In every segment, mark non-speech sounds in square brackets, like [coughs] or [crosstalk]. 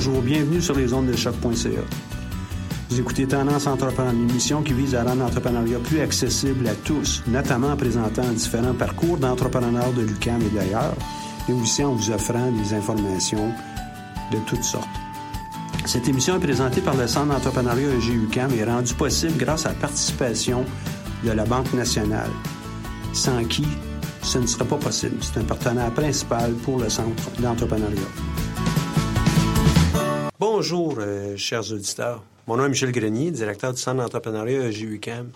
Bonjour, bienvenue sur les ondes de choc.ca. Vous écoutez Tendance Entrepreneur, une émission qui vise à rendre l'entrepreneuriat plus accessible à tous, notamment en présentant différents parcours d'entrepreneurs de l'UQAM et d'ailleurs, et aussi en vous offrant des informations de toutes sortes. Cette émission est présentée par le Centre d'entrepreneuriat EGUCAM et rendue possible grâce à la participation de la Banque nationale, sans qui ce ne serait pas possible. C'est un partenaire principal pour le Centre d'entrepreneuriat. Bonjour, euh, chers auditeurs. Mon nom est Michel Grenier, directeur du Centre d'entrepreneuriat GUCAM.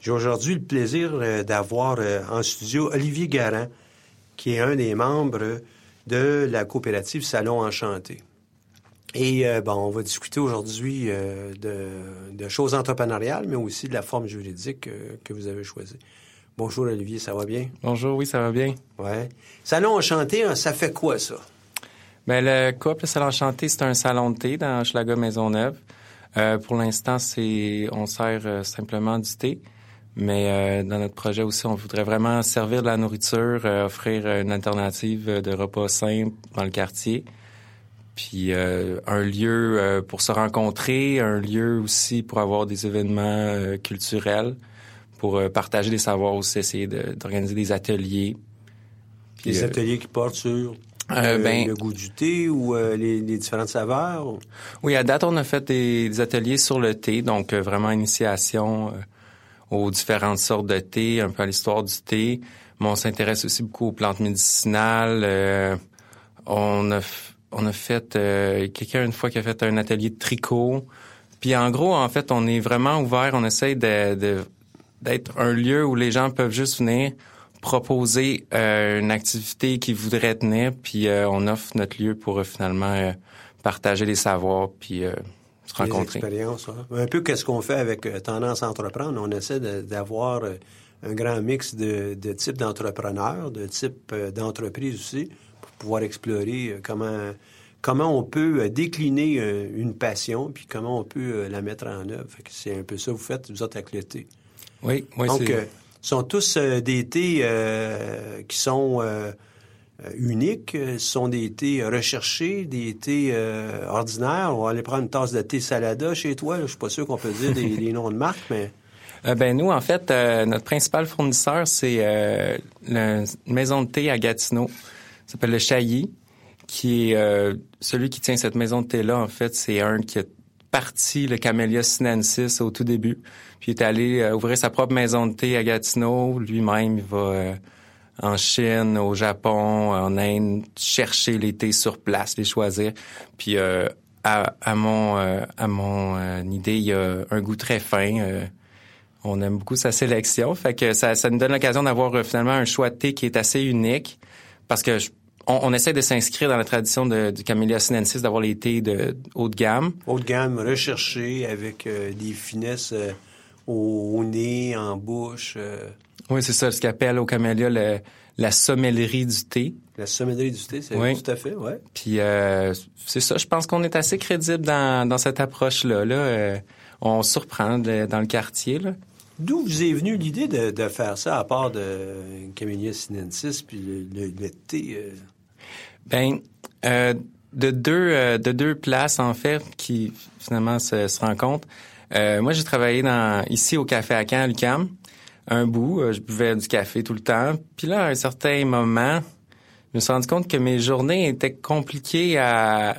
J'ai aujourd'hui le plaisir euh, d'avoir euh, en studio Olivier Garand, qui est un des membres de la coopérative Salon Enchanté. Et bon, on va discuter aujourd'hui de, choses entrepreneuriales, mais aussi de la forme juridique que vous avez choisie. Bonjour Olivier, ça va bien? Bonjour, oui, ça va bien. Ouais. Salon Enchanté, hein, ça fait quoi ça? Bien, le Coop, le Salon Enchanté, c'est un salon de thé dans Schlager Maisonneuve. Euh, pour l'instant, c'est on sert euh, simplement du thé. Mais euh, dans notre projet aussi, on voudrait vraiment servir de la nourriture, euh, offrir une alternative de repas simples dans le quartier. Puis un lieu pour se rencontrer, un lieu aussi pour avoir des événements culturels, pour partager des savoirs aussi, essayer d'organiser des ateliers. des ateliers qui portent sur euh, ben, le goût du thé ou euh, les, différentes saveurs? Oui, à date, on a fait des, ateliers sur le thé, donc euh, vraiment initiation aux différentes sortes de thé, un peu à l'histoire du thé. Mais on s'intéresse aussi beaucoup aux plantes médicinales. on a on a fait quelqu'un une fois qui a fait un atelier de tricot. Puis en gros, en fait, on est vraiment ouvert. On essaye de d'être un lieu où les gens peuvent juste venir proposer euh, une activité qu'ils voudraient tenir, puis euh, on offre notre lieu pour euh, finalement partager les savoirs, puis se rencontrer. expériences, hein. Un peu qu'est-ce qu'on fait avec Tendance Entreprendre. On essaie d'avoir un grand mix de, de types d'entrepreneurs, de types d'entreprises aussi, pour pouvoir explorer comment comment on peut décliner une passion, puis comment on peut la mettre en œuvre. C'est un peu ça que vous faites, vous autres, avec le thé. Oui, oui, Donc, sont tous euh, des thés euh, qui sont euh, uniques, ce sont des thés recherchés, des thés ordinaires. On va aller prendre une tasse de thé salada chez toi. Je suis pas sûr qu'on peut dire des, [laughs] noms de marque, mais... ben nous, en fait, notre principal fournisseur, c'est la maison de thé à Gatineau. Ça s'appelle le Chailly, qui est celui qui tient cette maison de thé-là. En fait, c'est un qui a parti le Camellia sinensis au tout début. Puis il est allé euh, ouvrir sa propre maison de thé à Gatineau. Lui-même, il va euh, en Chine, au Japon, en Inde, chercher les thés sur place, les choisir. Puis euh, à, à, mon à mon idée, il y a un goût très fin. on aime beaucoup sa sélection. Fait que ça, ça nous donne l'occasion d'avoir finalement un choix de thé qui est assez unique. Parce que on, essaie de s'inscrire dans la tradition de, du Camellia sinensis, d'avoir les thés de haut de gamme. Haut de gamme, recherché avec des finesses au, nez, en bouche. Euh. Oui, c'est ça, ce qu'appelle au camélia la sommellerie du thé. La sommellerie du thé, c'est tout à fait, ouais. Puis euh, c'est ça, je pense qu'on est assez crédible dans, dans cette approche-là. Là. Euh, on surprend dans le quartier. Là. D'où vous est venue l'idée de, de, faire ça, à part de Camellia sinensis puis le, le, thé? Ben, de deux de deux places en fait qui finalement se, se rencontrent. Euh, moi, j'ai travaillé dans ici au café à Caen, à l'UQAM. Un bout, euh, je buvais du café tout le temps. Puis là, à un certain moment, je me suis rendu compte que mes journées étaient compliquées à,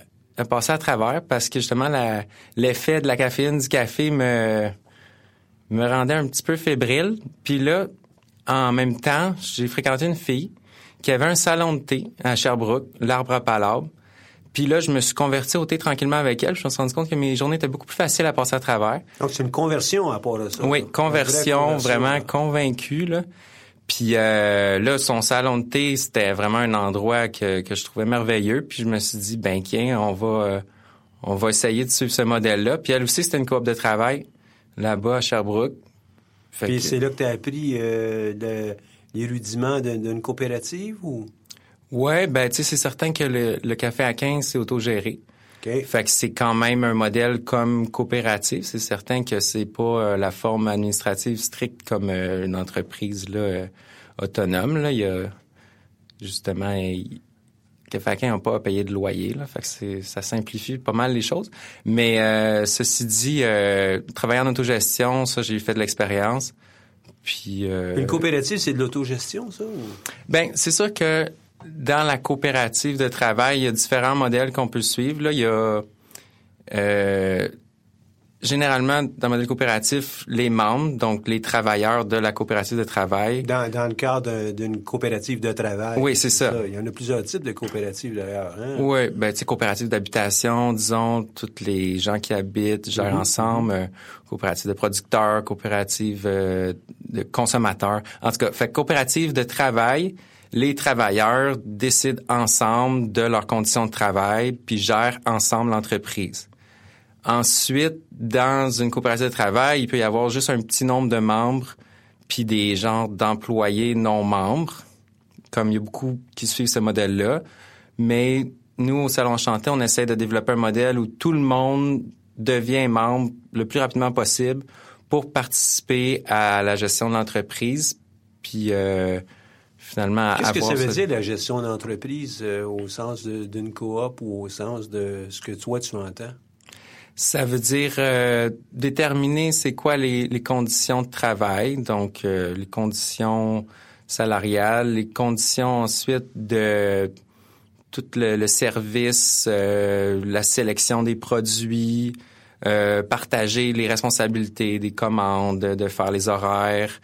passer à travers parce que justement, l'effet de la caféine du café me, me rendait un petit peu fébrile. Puis là, en même temps, j'ai fréquenté une fille qui avait un salon de thé à Sherbrooke, l'arbre à palabre. Puis là, je me suis converti au thé tranquillement avec elle. Je me suis rendu compte que mes journées étaient beaucoup plus faciles à passer à travers. Donc, c'est une conversion à part de ça. Oui, conversion, vraiment convaincue. Là. Puis euh, là, son salon de thé, c'était vraiment un endroit que, que je trouvais merveilleux. Puis je me suis dit, ben tiens, on va, euh, on va essayer de suivre ce modèle-là. Puis elle aussi, c'était une coop de travail là-bas à Sherbrooke. Puis c'est là que tu as appris euh, les rudiments d'une coopérative ou? Ouais, ben tu sais, c'est certain que le, café à 15, c'est autogéré. Okay. Fait que c'est quand même un modèle comme coopératif. C'est certain que c'est pas euh, la forme administrative stricte comme euh, une entreprise là, euh, autonome. Là. Il y a justement que Faquin n'a pas à payer de loyer. Là, fait que ça simplifie pas mal les choses. Mais ceci dit, travailler en autogestion, ça, j'ai fait de l'expérience. Puis euh, Une coopérative, c'est de l'autogestion, ça? Ou... Ben, c'est sûr que dans la coopérative de travail, il y a différents modèles qu'on peut suivre. Là, il y a euh, généralement, dans le modèle coopératif, les membres, donc les travailleurs de la coopérative de travail. Dans, dans le cadre d'une coopérative de travail. Oui, c'est ça. Il y en a plusieurs types de coopératives d'ailleurs. Hein? Oui, ben tu sais, coopérative d'habitation, disons, tous les gens qui habitent gèrent Mhm, ensemble, euh, coopérative de producteurs, coopérative euh, de consommateurs. En tout cas, fait coopérative de travail, les travailleurs décident ensemble de leurs conditions de travail, puis gèrent ensemble l'entreprise. Ensuite, dans une coopérative de travail, il peut y avoir juste un petit nombre de membres puis des genres d'employés non membres, comme il y a beaucoup qui suivent ce modèle-là. Mais nous, au Salon Chanté, on essaie de développer un modèle où tout le monde devient membre le plus rapidement possible pour participer à la gestion de l'entreprise, puis euh, finalement Qu'est-ce que ça veut ce- dire la gestion d'entreprise euh, au sens d'une coop ou au sens de ce que toi tu entends? Ça veut dire euh, déterminer c'est quoi les, les conditions de travail, donc euh, les conditions salariales, les conditions ensuite de tout le, le service, euh, la sélection des produits, euh, partager les responsabilités des commandes, de faire les horaires.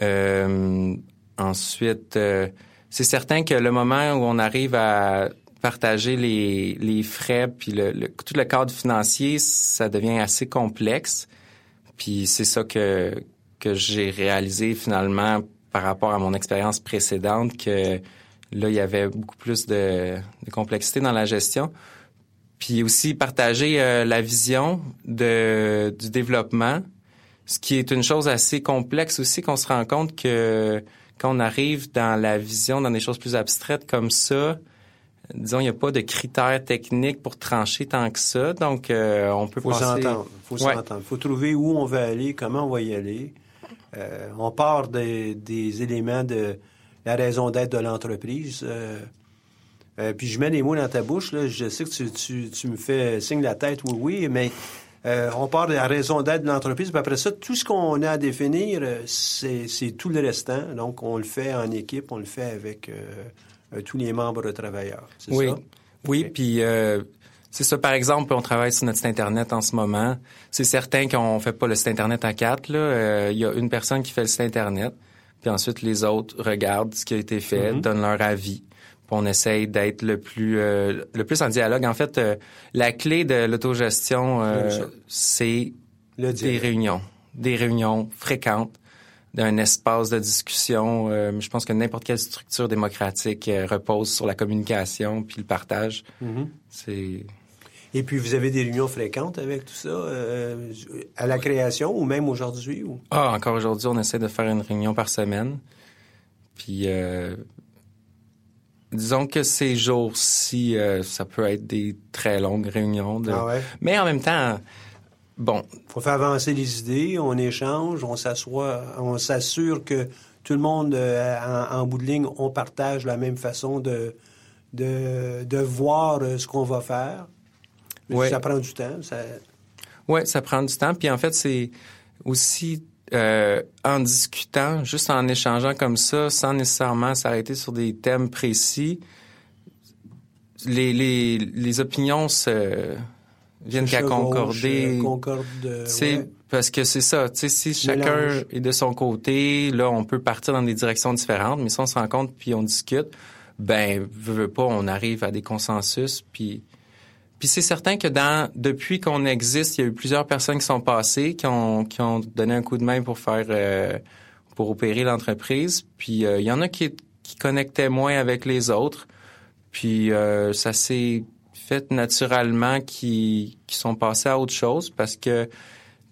Euh, ensuite, euh, c'est certain que le moment où on arrive à partager les, les frais puis le, le- tout le cadre financier, ça devient assez complexe. Puis c'est ça que que j'ai réalisé finalement par rapport à mon expérience précédente que là il y avait beaucoup plus de, de complexité dans la gestion. Puis aussi partager euh, la vision de du développement, ce qui est une chose assez complexe aussi qu'on se rend compte que quand on arrive dans la vision dans des choses plus abstraites comme ça, disons, il n'y a pas de critères techniques pour trancher tant que ça. Donc, euh, on peut faut passer... s'entendre. faut Ouais. s'entendre. faut trouver où on va aller, comment on va y aller. Euh, on part des, des éléments de la raison d'être de l'entreprise. euh, puis je mets les mots dans ta bouche. Là. Je sais que tu, tu, tu me fais signe la tête, oui, oui, mais on part de la raison d'être de l'entreprise. Puis après ça, tout ce qu'on a à définir, c'est tout le restant. Donc, on le fait en équipe, on le fait avec tous les membres travailleurs. C'est Oui, ça? oui, puis euh, c'est ça. Par exemple, on travaille sur notre site internet en ce moment. C'est certain qu'on fait pas le site internet à quatre. Euh, il y a une personne qui fait le site internet, puis ensuite les autres regardent ce qui a été fait, Mhm. donnent leur avis. Puis on essaye d'être le plus euh, le plus en dialogue. En fait, euh, la clé de l'autogestion, euh, c'est des réunions, des réunions fréquentes d'un espace de discussion. Euh, je pense que n'importe quelle structure démocratique euh, repose sur la communication puis le partage. Mhm. C'est Et puis, vous avez des réunions fréquentes avec tout ça, euh, à la création ou même aujourd'hui? Ou... ah encore aujourd'hui, on essaie de faire une réunion par semaine. Puis euh, disons que ces jours-ci, euh, ça peut être des très longues réunions. de- Ah ouais? Mais en même temps, bon, faut faire avancer les idées, on échange, on s'assoit, on s'assure que tout le monde, euh, en, en bout de ligne, on partage la même façon de, de, de voir euh, ce qu'on va faire. Ouais. Ça prend du temps. Ça... Ouais, ça prend du temps. Puis en fait, c'est aussi euh, en discutant, juste en échangeant comme ça, sans nécessairement s'arrêter sur des thèmes précis, les, les, les opinions se viennent qu'à concorder. euh, concorde, euh, Tu sais, ouais. Parce que c'est ça, tu sais, si chacun Mélange. est de son côté, là, on peut partir dans des directions différentes, mais si on se rencontre puis on discute, ben, veux, veux pas, on arrive à des consensus, puis... Puis c'est certain que dans depuis qu'on existe, il y a eu plusieurs personnes qui sont passées, qui ont, qui ont donné un coup de main pour faire euh, pour opérer l'entreprise. Puis euh, il y en a qui, qui connectaient moins avec les autres. Puis euh, ça s'est fait naturellement qui, qui sont passés à autre chose parce que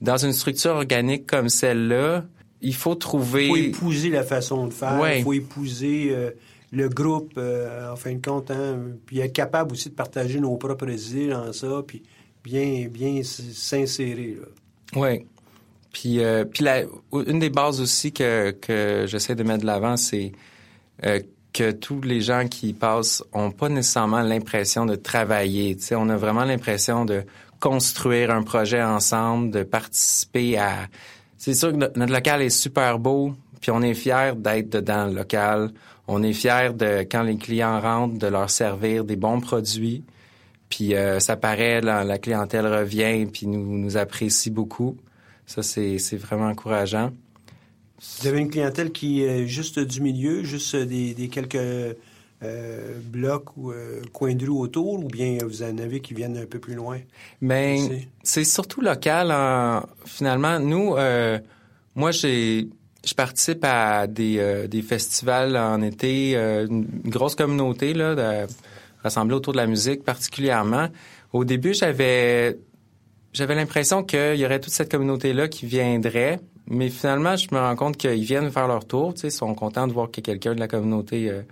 dans une structure organique comme celle-là, il faut trouver. Il faut épouser la façon de faire, il faut épouser euh, le groupe, euh, en fin de compte, hein, puis être capable aussi de partager nos propres idées dans ça, puis bien, bien s'insérer. Oui. Puis, euh, puis la, une des bases aussi que, que j'essaie de mettre de l'avant, c'est euh, que tous les gens qui y passent ont pas nécessairement l'impression de travailler. on a vraiment l'impression de construire un projet ensemble, de participer à. C'est sûr que notre local est super beau, puis on est fiers d'être dedans le local. On est fiers de quand les clients rentrent de leur servir des bons produits. Puis euh, ça paraît, la, clientèle revient puis nous, nous apprécie beaucoup. Ça, c'est vraiment encourageant. Vous avez une clientèle qui est juste du milieu, juste des, des quelques euh, blocs ou euh, coins de rue autour, ou bien vous en avez qui viennent un peu plus loin? Mais ben, c'est surtout local. En, finalement, nous, euh, moi, j'ai je participe à des, des festivals en été, une grosse communauté là, de, rassemblée autour de la musique particulièrement. Au début, j'avais j'avais l'impression qu'il y aurait toute cette communauté-là qui viendrait, mais finalement, je me rends compte qu'ils viennent faire leur tour. Ils sont contents de voir que quelqu'un de la communauté euh,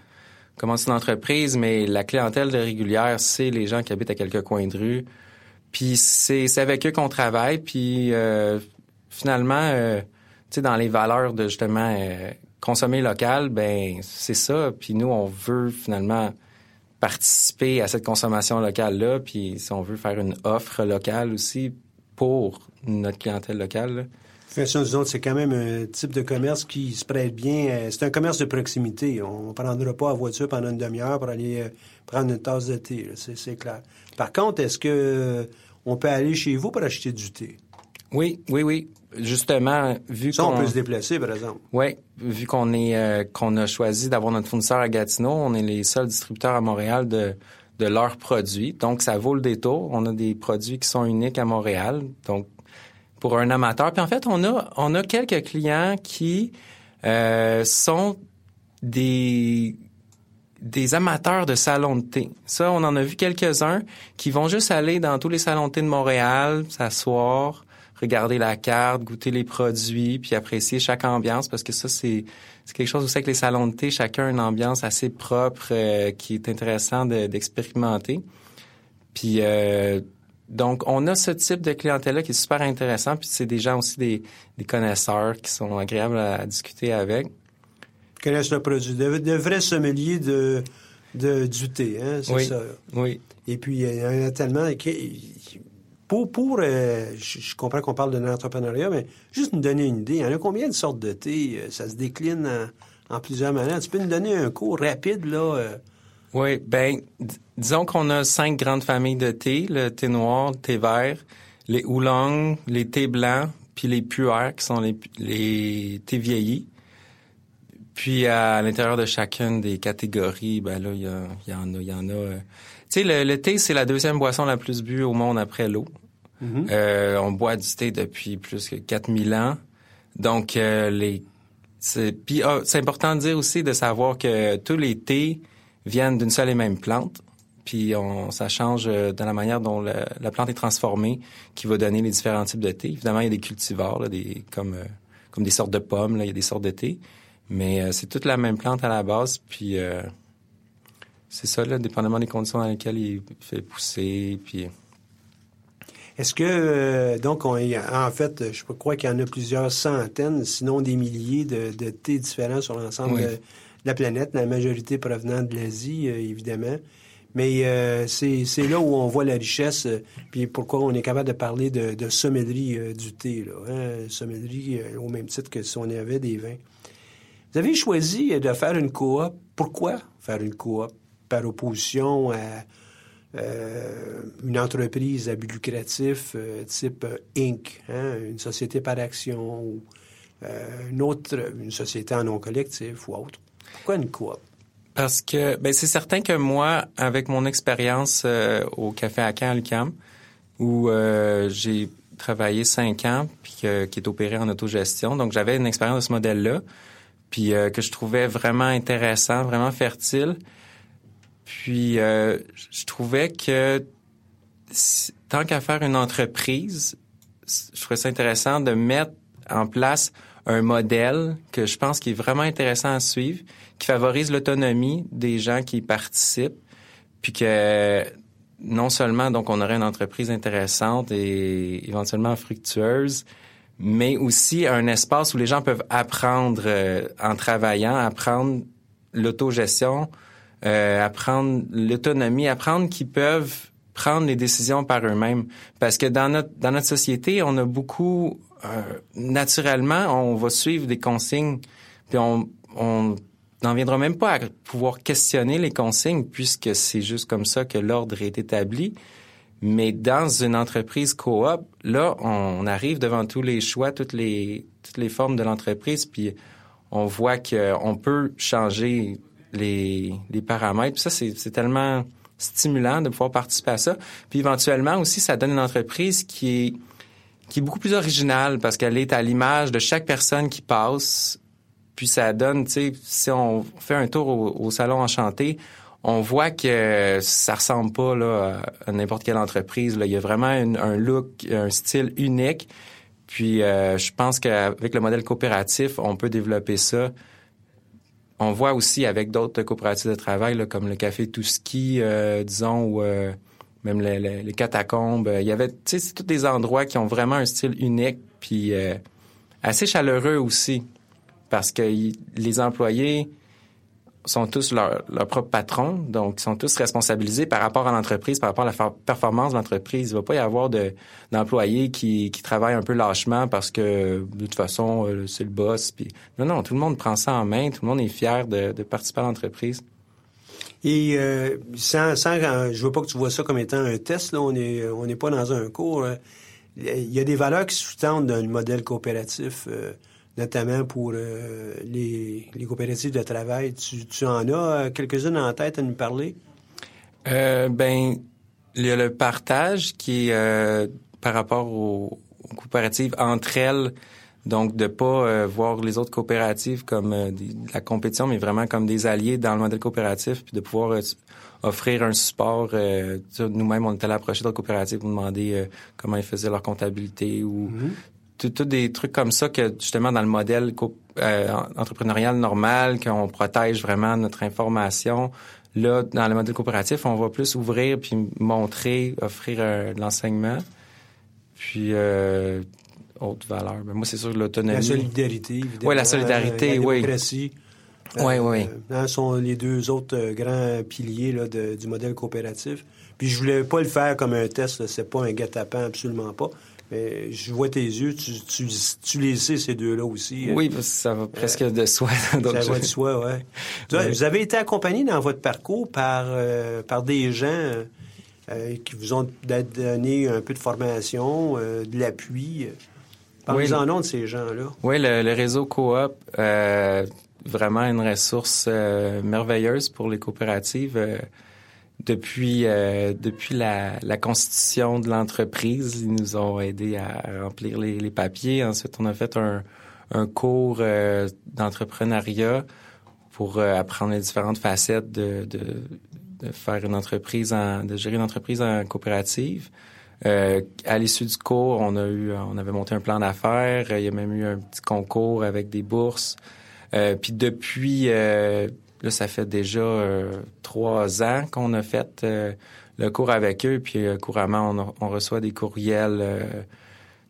commence une entreprise, mais la clientèle de régulière, c'est les gens qui habitent à quelques coins de rue. Puis c'est avec eux qu'on travaille. Puis euh, finalement, euh, dans les valeurs de justement euh, consommer local, ben c'est ça. Puis nous, on veut finalement participer à cette consommation locale-là, puis si on veut faire une offre locale aussi pour notre clientèle locale. C'est quand même un type de commerce qui se prête bien. Euh, c'est un commerce de proximité. On ne prendra pas la voiture pendant une demi-heure pour aller euh, prendre une tasse de thé. C'est clair. Par contre, est-ce que euh, on peut aller chez vous pour acheter du thé? Oui, oui, oui. Justement, vu qu'on... on peut se déplacer, par exemple. Oui, vu qu'on est euh, qu'on a choisi d'avoir notre fournisseur à Gatineau, on est les seuls distributeurs à Montréal de de leurs produits. Donc, ça vaut le détour. On a des produits qui sont uniques à Montréal. Donc, pour un amateur. Puis en fait, on a on a quelques clients qui euh, sont des des amateurs de salons de thé. Ça, on en a vu quelques-uns qui vont juste aller dans tous les salons de thé de Montréal, s'asseoir, regarder la carte, goûter les produits, puis apprécier chaque ambiance, parce que ça, c'est quelque chose aussi avec les salons de thé, chacun a une ambiance assez propre euh, qui est intéressant d'expérimenter. puis euh, donc, on a ce type de clientèle-là qui est super intéressant, puis c'est des gens aussi des, des connaisseurs qui sont agréables à, discuter avec. Connaissent le produit. De, de vrais sommeliers de, de, du thé, hein, c'est oui, ça. Oui. Et puis, il y en a tellement pour, pour euh, je, comprends qu'on parle de l'entrepreneuriat, mais juste nous donner une idée. Il y en a combien de sortes de thé? Euh, ça se décline en, plusieurs manières. Tu peux nous donner un cours rapide, là? Euh? Oui, ben, disons qu'on a cinq grandes familles de thé. Le thé noir, le thé vert, les oolongs, les thés blancs, puis les puers, qui sont les, les thés vieillis. Puis à l'intérieur de chacune des catégories, ben là, il y, y, en a, il y en a tu sais, le, thé, c'est la deuxième boisson la plus bue au monde après l'eau. Mm-hmm. euh, on boit du thé depuis plus que 4000 ans. Donc, euh, les... Puis, ah, c'est important de dire aussi de savoir que tous les thés viennent d'une seule et même plante. Puis on, ça change euh, dans la manière dont la, plante est transformée, qui va donner les différents types de thé. Évidemment, il y a des cultivars, là, des, comme, euh, comme des sortes de pommes, là, il y a des sortes de thé. Mais c'est toute la même plante à la base. Puis c'est ça, là, dépendamment des conditions dans lesquelles il fait pousser. Puis... Est-ce que, euh, donc, on, en fait, je crois qu'il y en a plusieurs centaines, sinon des milliers de, de thés différents sur l'ensemble de, la planète, la majorité provenant de l'Asie, euh, évidemment. Mais euh, c'est là où on voit la richesse, puis pourquoi on est capable de parler de, de sommellerie du thé, là, hein? sommellerie au même titre que si on avait des vins. Vous avez choisi de faire une coop. Pourquoi faire une coop? par opposition à euh, une entreprise à but lucratif euh, type euh, Inc., hein, une société par action ou une autre, une société en non collectif ou autre. Pourquoi une coop? Parce que ben c'est certain que moi, avec mon expérience au Café à l'UQAM, où j'ai travaillé cinq ans, puis qui est opéré en autogestion, donc j'avais une expérience de ce modèle-là, puis que je trouvais vraiment intéressant, vraiment fertile. Puis, euh, je trouvais que tant qu'à faire une entreprise, je trouvais ça intéressant de mettre en place un modèle que je pense qui est vraiment intéressant à suivre, qui favorise l'autonomie des gens qui y participent, puis que non seulement donc on aurait une entreprise intéressante et éventuellement fructueuse, mais aussi un espace où les gens peuvent apprendre euh, en travaillant, apprendre l'autogestion, euh, apprendre l'autonomie, apprendre qu'ils peuvent prendre les décisions par eux-mêmes. Parce que dans notre dans notre société, on a beaucoup naturellement, on va suivre des consignes, puis on on n'en viendra même pas à pouvoir questionner les consignes puisque c'est juste comme ça que l'ordre est établi. Mais dans une entreprise coop, là, on arrive devant tous les choix, toutes les toutes les formes de l'entreprise, puis on voit qu'on peut changer les, les paramètres. Puis ça, c'est tellement stimulant de pouvoir participer à ça. Puis éventuellement aussi, ça donne une entreprise qui est qui est beaucoup plus originale parce qu'elle est à l'image de chaque personne qui passe. Puis ça donne, tu sais, si on fait un tour au, salon enchanté, on voit que ça ressemble pas là, à n'importe quelle entreprise. Là. Il y a vraiment un look, un style unique. Puis euh, je pense qu'avec le modèle coopératif, on peut développer ça on voit aussi avec d'autres coopératives de travail, comme le Café Touski, euh, disons, ou même les, catacombes. Il y avait, tu sais, tous des endroits qui ont vraiment un style unique, puis euh, assez chaleureux aussi, parce que les employés sont tous leur, propre patron, donc ils sont tous responsabilisés par rapport à l'entreprise, par rapport à la performance de l'entreprise. Il ne va pas y avoir de, d'employés qui, travaillent un peu lâchement parce que de toute façon euh, c'est le boss. Puis non, non, tout le monde prend ça en main, tout le monde est fier de participer à l'entreprise. Et euh, sans, sans, je veux pas que tu vois ça comme étant un test. Là, on est, on n'est pas dans un cours. Il y a des valeurs qui sous-tendent le modèle coopératif. Euh, notamment pour euh, les, les, coopératives de travail. Tu, tu en as euh, quelques-unes en tête à nous parler? Euh, ben, il y a le partage qui est euh, par rapport aux, coopératives entre elles. Donc, de pas voir les autres coopératives comme de la compétition, mais vraiment comme des alliés dans le modèle coopératif, puis de pouvoir offrir un support. Nous-mêmes, on était allé approcher d'autres coopératives pour demander comment ils faisaient leur comptabilité ou tout, des trucs comme ça que justement dans le modèle euh, entrepreneurial normal, qu'on protège vraiment notre information. Là, dans le modèle coopératif, on va plus ouvrir puis montrer, offrir euh, de l'enseignement. Puis euh, autre valeur. Mais moi, c'est sûr l'autonomie. La solidarité, évidemment. Oui, la solidarité, oui. La démocratie. Oui, oui. Hein, sont les deux autres grands piliers là, du modèle coopératif. Puis je voulais pas le faire comme un test, c'est pas un guet-apens, absolument pas. Mais je vois tes yeux, tu, tu, tu les sais, ces deux-là aussi. Hein. Oui, ça va presque de soi. [laughs] ça va de soi, [laughs] ouais. Vous avez été accompagné dans votre parcours par, euh, par des gens euh, qui vous ont donné un peu de formation, euh, de l'appui. Parlez-en oui. de ces gens-là. Oui, le, le réseau coop, vraiment une ressource merveilleuse pour les coopératives depuis euh, depuis la, la, constitution de l'entreprise. Ils nous ont aidés à remplir les, les, papiers. Ensuite, on a fait un, un cours euh, d'entrepreneuriat pour euh, apprendre les différentes facettes de, de, de, faire une entreprise, en, de gérer une entreprise en coopérative. À l'issue du cours, on a eu, on avait monté un plan d'affaires. Il y a même eu un petit concours avec des bourses. puis depuis Là, ça fait déjà euh, trois ans qu'on a fait euh, le cours avec eux, puis euh, couramment, on, reçoit des courriels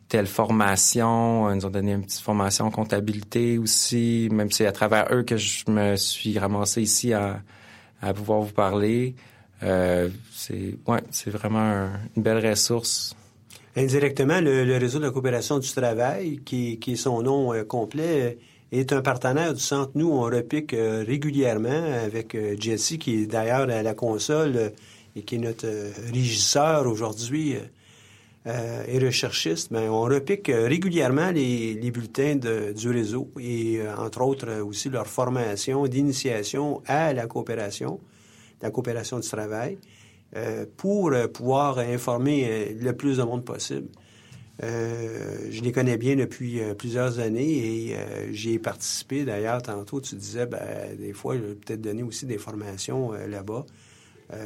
telle formation. Ils nous ont donné une petite formation en comptabilité aussi, même si c'est à travers eux que je me suis ramassé ici à, pouvoir vous parler. C'est ouais, vraiment une belle ressource. Indirectement, le, réseau de coopération du travail, qui, est son nom complet, est un partenaire du centre. Nous, on repique euh, régulièrement avec euh, Jesse, qui est d'ailleurs à la console euh, et qui est notre régisseur aujourd'hui et recherchiste. Mais on repique régulièrement les, bulletins du réseau et, entre autres, aussi leur formation d'initiation à la coopération, la coopération du travail, pour pouvoir informer le plus de monde possible. Euh, je les connais bien depuis euh, plusieurs années et euh, j'y ai participé. D'ailleurs, tantôt, tu disais, ben, des fois, je vais peut-être donner aussi des formations là-bas.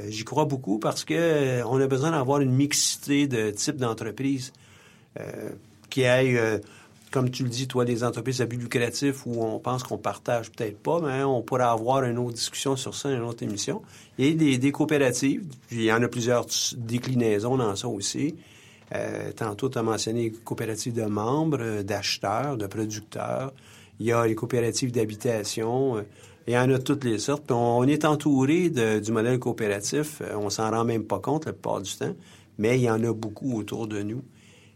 J'y crois beaucoup parce que on a besoin d'avoir une mixité de types d'entreprises qui aillent, comme tu le dis, toi, des entreprises à but lucratif où on pense qu'on partage peut-être pas, mais on pourrait avoir une autre discussion sur ça, une autre émission. Et des, des coopératives, il y en a plusieurs déclinaisons dans ça aussi. Euh, tantôt, tu as mentionné les coopératives de membres, euh, d'acheteurs, de producteurs. Il y a les coopératives d'habitation. Il y en a de toutes les sortes. Puis on, est entouré du modèle coopératif. Euh, on s'en rend même pas compte la plupart du temps, mais il y en a beaucoup autour de nous.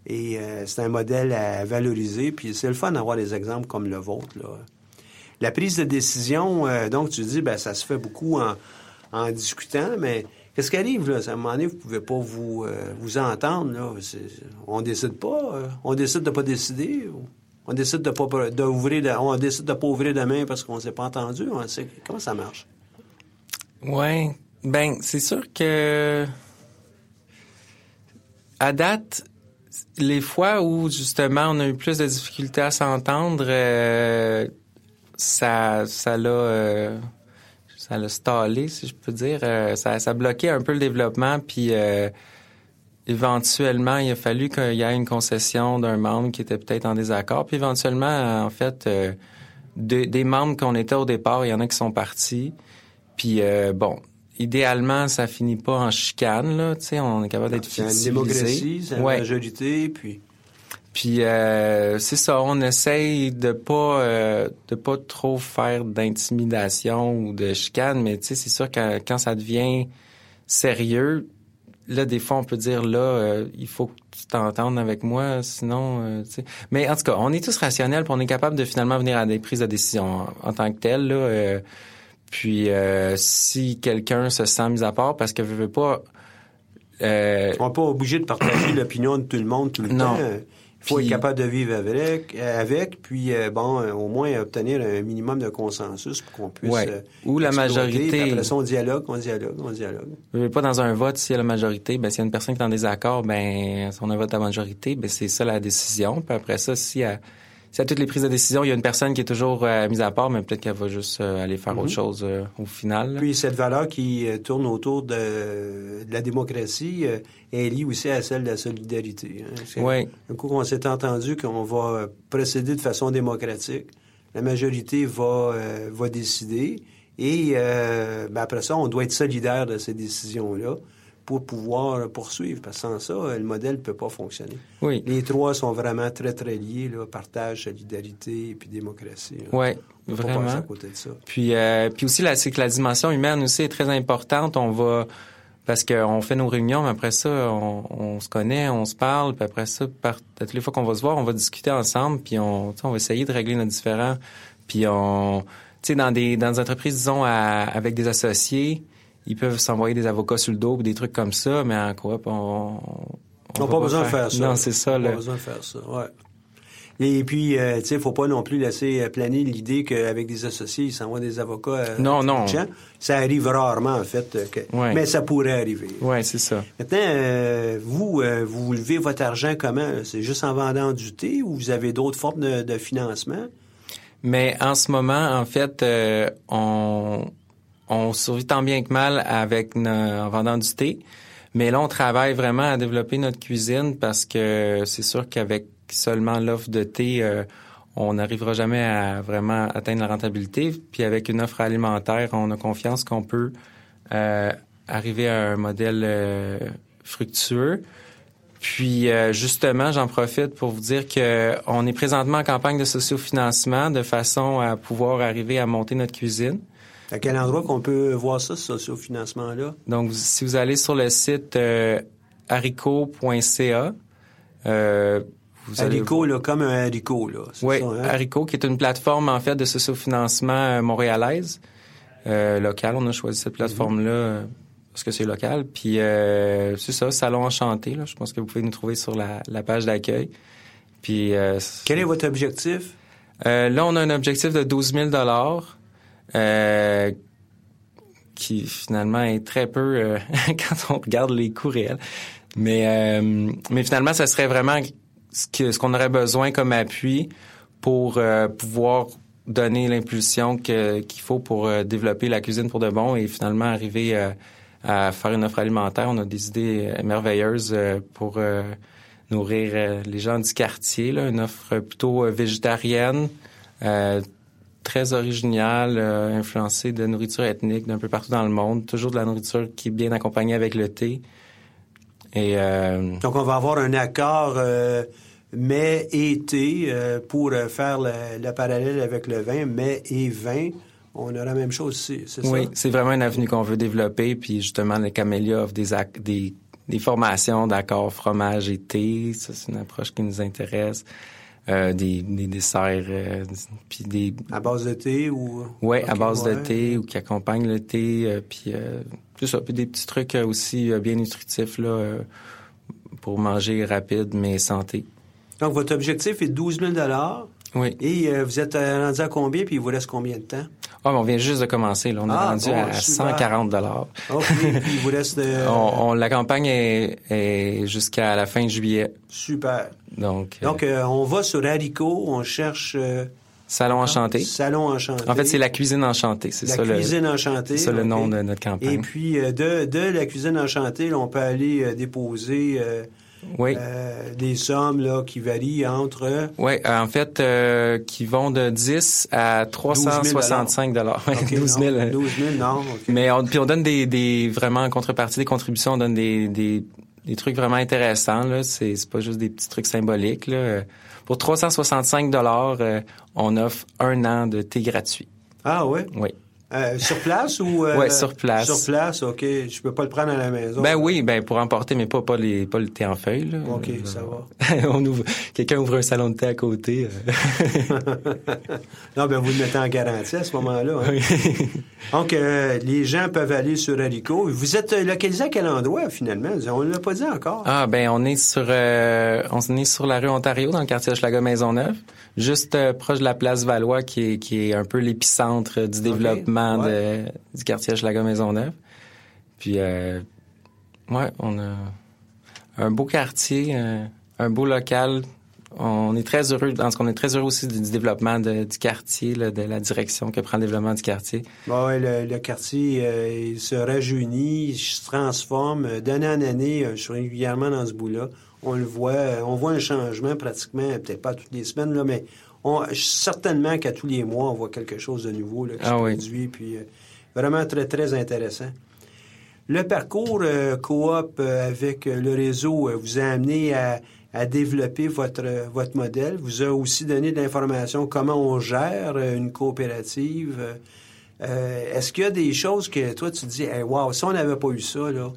Et euh, c'est un modèle à valoriser. Puis c'est le fun d'avoir des exemples comme le vôtre. Là. La prise de décision, euh, donc tu dis, ben ça se fait beaucoup en, en discutant, mais qu'est-ce qui arrive là? À un moment donné, vous pouvez pas vous, vous entendre. Là. On décide pas. on décide de pas décider. On décide de pas d'ouvrir, on décide de pas ouvrir demain parce qu'on s'est pas entendu. On sait, comment ça marche? Ouais, ben c'est sûr que à date, les fois où justement on a eu plus de difficultés à s'entendre, euh, ça, ça l'a, euh, ça l'a stallé, si je peux dire. Euh, ça, ça a bloqué un peu le développement, puis éventuellement, il a fallu qu'il y ait une concession d'un membre qui était peut-être en désaccord. Puis éventuellement, en fait, des membres qu'on était au départ, il y en a qui sont partis. Puis bon, idéalement, ça finit pas en chicane, là. Tu sais, on est capable d'être C'est une démocratie, c'est une majorité, puis... Puis euh, c'est ça, on essaye de pas de pas trop faire d'intimidation ou de chicane, mais tu sais, c'est sûr que quand ça devient sérieux, là, des fois, on peut dire, là, euh, il faut que tu t'entendes avec moi, sinon, euh, tu sais. Mais en tout cas, on est tous rationnels, puis on est capable de finalement venir à des prises de décision en, tant que tel, là. Euh, puis, si quelqu'un se sent mis à part parce que veut, pas... on n'est pas obligé de partager [coughs] l'opinion de tout le monde tout le temps. Il faut être capable de vivre avec, avec puis euh, bon, euh, au moins obtenir un minimum de consensus pour qu'on puisse. Ouais. Euh, Ou la majorité. Après ça, on dialogue, on dialogue, on dialogue. Pas dans un vote, s'il y a la majorité, ben s'il y a une personne qui est en désaccord, ben si on a vote à majorité, ben c'est ça la décision. Puis après ça, si à si à toutes les prises de décision, il y a une personne qui est toujours euh, mise à part, mais peut-être qu'elle va juste euh, aller faire autre mhm. chose euh, au final. Puis cette valeur qui tourne autour de, la démocratie est liée aussi à celle de la solidarité. Hein. Oui. Un coup qu'on s'est entendu qu'on va procéder de façon démocratique, la majorité va, va décider et ben après ça, on doit être solidaire de ces décisions-là pour pouvoir poursuivre. Parce que sans ça, le modèle ne peut pas fonctionner. Oui. Les trois sont vraiment très, très liés, là, partage, solidarité et puis démocratie. Oui, vraiment. à côté de ça. Puis, euh, puis aussi, c'est que la dimension humaine aussi est très importante. On va... Parce qu'on fait nos réunions, mais après ça, on, se connaît, on se parle, puis après ça, par, toutes les fois qu'on va se voir, on va discuter ensemble, puis on, on va essayer de régler nos différends. Puis on, tu sais, dans des dans des entreprises, disons, avec des associés, ils peuvent s'envoyer des avocats sur le dos ou des trucs comme ça, mais en coop, on... On n'a pas, besoin de faire ça. Non, c'est ça. On n'a pas besoin de faire ça, ouais. Et puis, euh, tu sais, faut pas non plus laisser euh, planer l'idée qu'avec des associés, ils s'envoient des avocats. Euh, non, non. Ça arrive rarement, en fait. Mais ça pourrait arriver. Oui, c'est ça. Maintenant, vous, vous levez votre argent comment? C'est juste en vendant du thé ou vous avez d'autres formes de, de, financement? Mais en ce moment, en fait, on on survit tant bien que mal avec en vendant du thé. Mais là, on travaille vraiment à développer notre cuisine parce que c'est sûr qu'avec seulement l'offre de thé, euh, on n'arrivera jamais à vraiment atteindre la rentabilité. Puis avec une offre alimentaire, on a confiance qu'on peut euh, arriver à un modèle euh, fructueux. Puis justement, j'en profite pour vous dire que on est présentement en campagne de sociofinancement de façon à pouvoir arriver à monter notre cuisine. À quel endroit qu'on peut voir ça, ce sociofinancement-là? Donc, si vous allez sur le site euh, haricot.ca, euh, vous haricot, là, comme un haricot, là. Oui, ça, hein? Haricot, qui est une plateforme, en fait, de sociofinancement euh, montréalaise, euh, locale. On a choisi cette plateforme-là euh, parce que c'est local. Puis, c'est ça, Salon Enchanté, là. Je pense que vous pouvez nous trouver sur la, la page d'accueil. Puis... Quel est votre objectif? là, on a un objectif de 12 000 euh, qui finalement est très peu euh, [laughs] quand on regarde les coûts réels. Mais, euh, mais finalement, ça serait vraiment ce qu'on ce aurait besoin comme appui pour pouvoir donner l'impulsion qu'il faut pour développer la cuisine pour de bon et finalement arriver à faire une offre alimentaire. On a des idées merveilleuses pour nourrir les gens du quartier, une offre plutôt végétarienne, très original, euh, influencé de nourriture ethnique d'un peu partout dans le monde. Toujours de la nourriture qui est bien accompagnée avec le thé. Et, euh, Donc, on va avoir un accord euh, mai et thé pour faire le, parallèle avec le vin, mai et vin on a la même chose ici, c'est Oui, ça? c'est vraiment une avenue qu'on veut développer. Puis justement, le Camélia offre des, des, des formations d'accord fromage et thé. Ça, c'est une approche qui nous intéresse. Euh, des, des desserts, euh, puis des... À base de thé ou... Oui, okay, à base ouais. de thé ou qui accompagnent le thé. Euh, puis tout ça. Puis des petits trucs aussi bien nutritifs là, pour manger rapide, mais santé. Donc, votre objectif est 12 000 Oui. Et euh, vous êtes rendu à combien, puis il vous reste combien de temps? Ah, mais on vient juste de commencer. Là. On est ah, rendu bon, à super. 140 dollars. OK, puis il vous reste... Euh... [laughs] on, on, la campagne est, est jusqu'à la fin juillet. Super. Donc, Donc euh, on va sur Haricot, on cherche... euh, Salon Enchanté. Salon Enchanté. En fait, c'est la cuisine enchantée. C'est la ça cuisine le, enchantée. C'est ça le nom de notre campagne. Et puis, euh, de, de la cuisine enchantée, là, on peut aller euh, déposer euh, oui. des sommes là, qui varient entre... Oui, en fait, euh, qui vont de 10 à 365 dollars. Okay, 12 [laughs] 000. Non, 12 000, non. Okay. Mais on, puis on donne des, des vraiment en contrepartie des contributions, on donne des, des, des trucs vraiment intéressants. Là, c'est, c'est pas juste des petits trucs symboliques. Là. Pour 365 dollars, euh, on offre un an de thé gratuit. Ah oui? Oui. Euh, sur place ou euh, Oui, sur place. Sur place, ok. Je peux pas le prendre à la maison. Ben oui, ben pour emporter, mais pas pas les pas le thé en feuille. Là. Ok, euh, ça va. [laughs] on ouvre, quelqu'un ouvre un salon de thé à côté. Euh. [laughs] non, ben vous le mettez en garantie à ce moment-là. Hein? Oui. Donc euh, les gens peuvent aller sur Haricot. Vous êtes localisé à quel endroit finalement? On ne l'a pas dit encore. Ah ben on est sur on est sur la rue Ontario dans le quartier Hochelaga Maisonneuve, juste proche de la place Valois qui est qui est un peu l'épicentre du développement okay. ouais. de, du quartier Hochelaga Maisonneuve. Puis euh, ouais, on a un beau quartier, euh, un beau local. On est très heureux, en ce qu'on est très heureux aussi du, du développement de, du quartier, là, de la direction que prend le développement du quartier. Bon, ouais, le, le, quartier euh, il se rajeunit, il se transforme d'année en année. Je suis régulièrement dans ce bout-là. On le voit, on voit un changement pratiquement, peut-être pas toutes les semaines, là, mais on, certainement qu'à tous les mois, on voit quelque chose de nouveau là, qui ah, se oui. produit. Puis, euh, vraiment très, très intéressant. Le parcours euh, coop euh, avec le réseau vous a amené à, à, développer votre, votre modèle, vous a aussi donné de l'information comment on gère une coopérative. Est-ce qu'il y a des choses que toi, tu te dis, hey, wow, si on n'avait pas eu ça, là,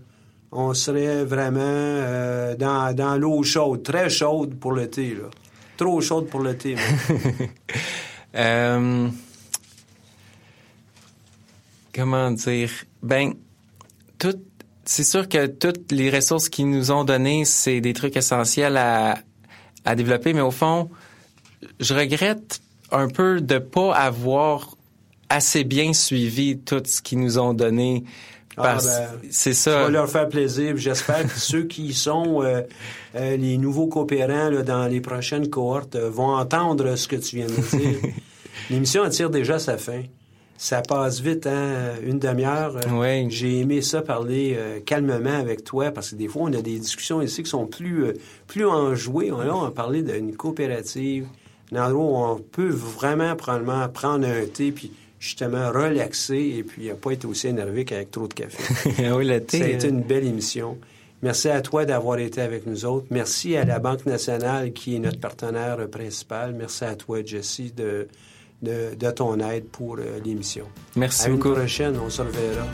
on serait vraiment dans, dans l'eau chaude, très chaude pour le thé, là? Trop chaude pour le thé. [laughs] euh, comment dire? Ben, tout, c'est sûr que toutes les ressources qu'ils nous ont données, c'est des trucs essentiels à, à développer, mais au fond, je regrette un peu de pas avoir assez bien suivi tout ce qu'ils nous ont donné. Parce ah ben, c'est ça. Ça va leur faire plaisir. J'espère que [laughs] ceux qui sont euh, euh, les nouveaux coopérants là, dans les prochaines cohortes euh, vont entendre ce que tu viens de dire. [laughs] L'émission tire déjà sa fin. Ça passe vite, hein? Une demi-heure. Oui. J'ai aimé ça parler calmement avec toi parce que des fois, on a des discussions ici qui sont plus, plus enjouées. Là, on a parlé d'une coopérative, un endroit où on peut vraiment probablement prendre un thé puis justement relaxer et puis pas être aussi énervé qu'avec trop de café. [laughs] oui, le thé. Ça a été une belle émission. Merci à toi d'avoir été avec nous autres. Merci à la Banque nationale qui est notre partenaire principal. Merci à toi, Jesse, de, de, de ton aide pour euh, l'émission. Merci à beaucoup. À une prochaine, on se reverra.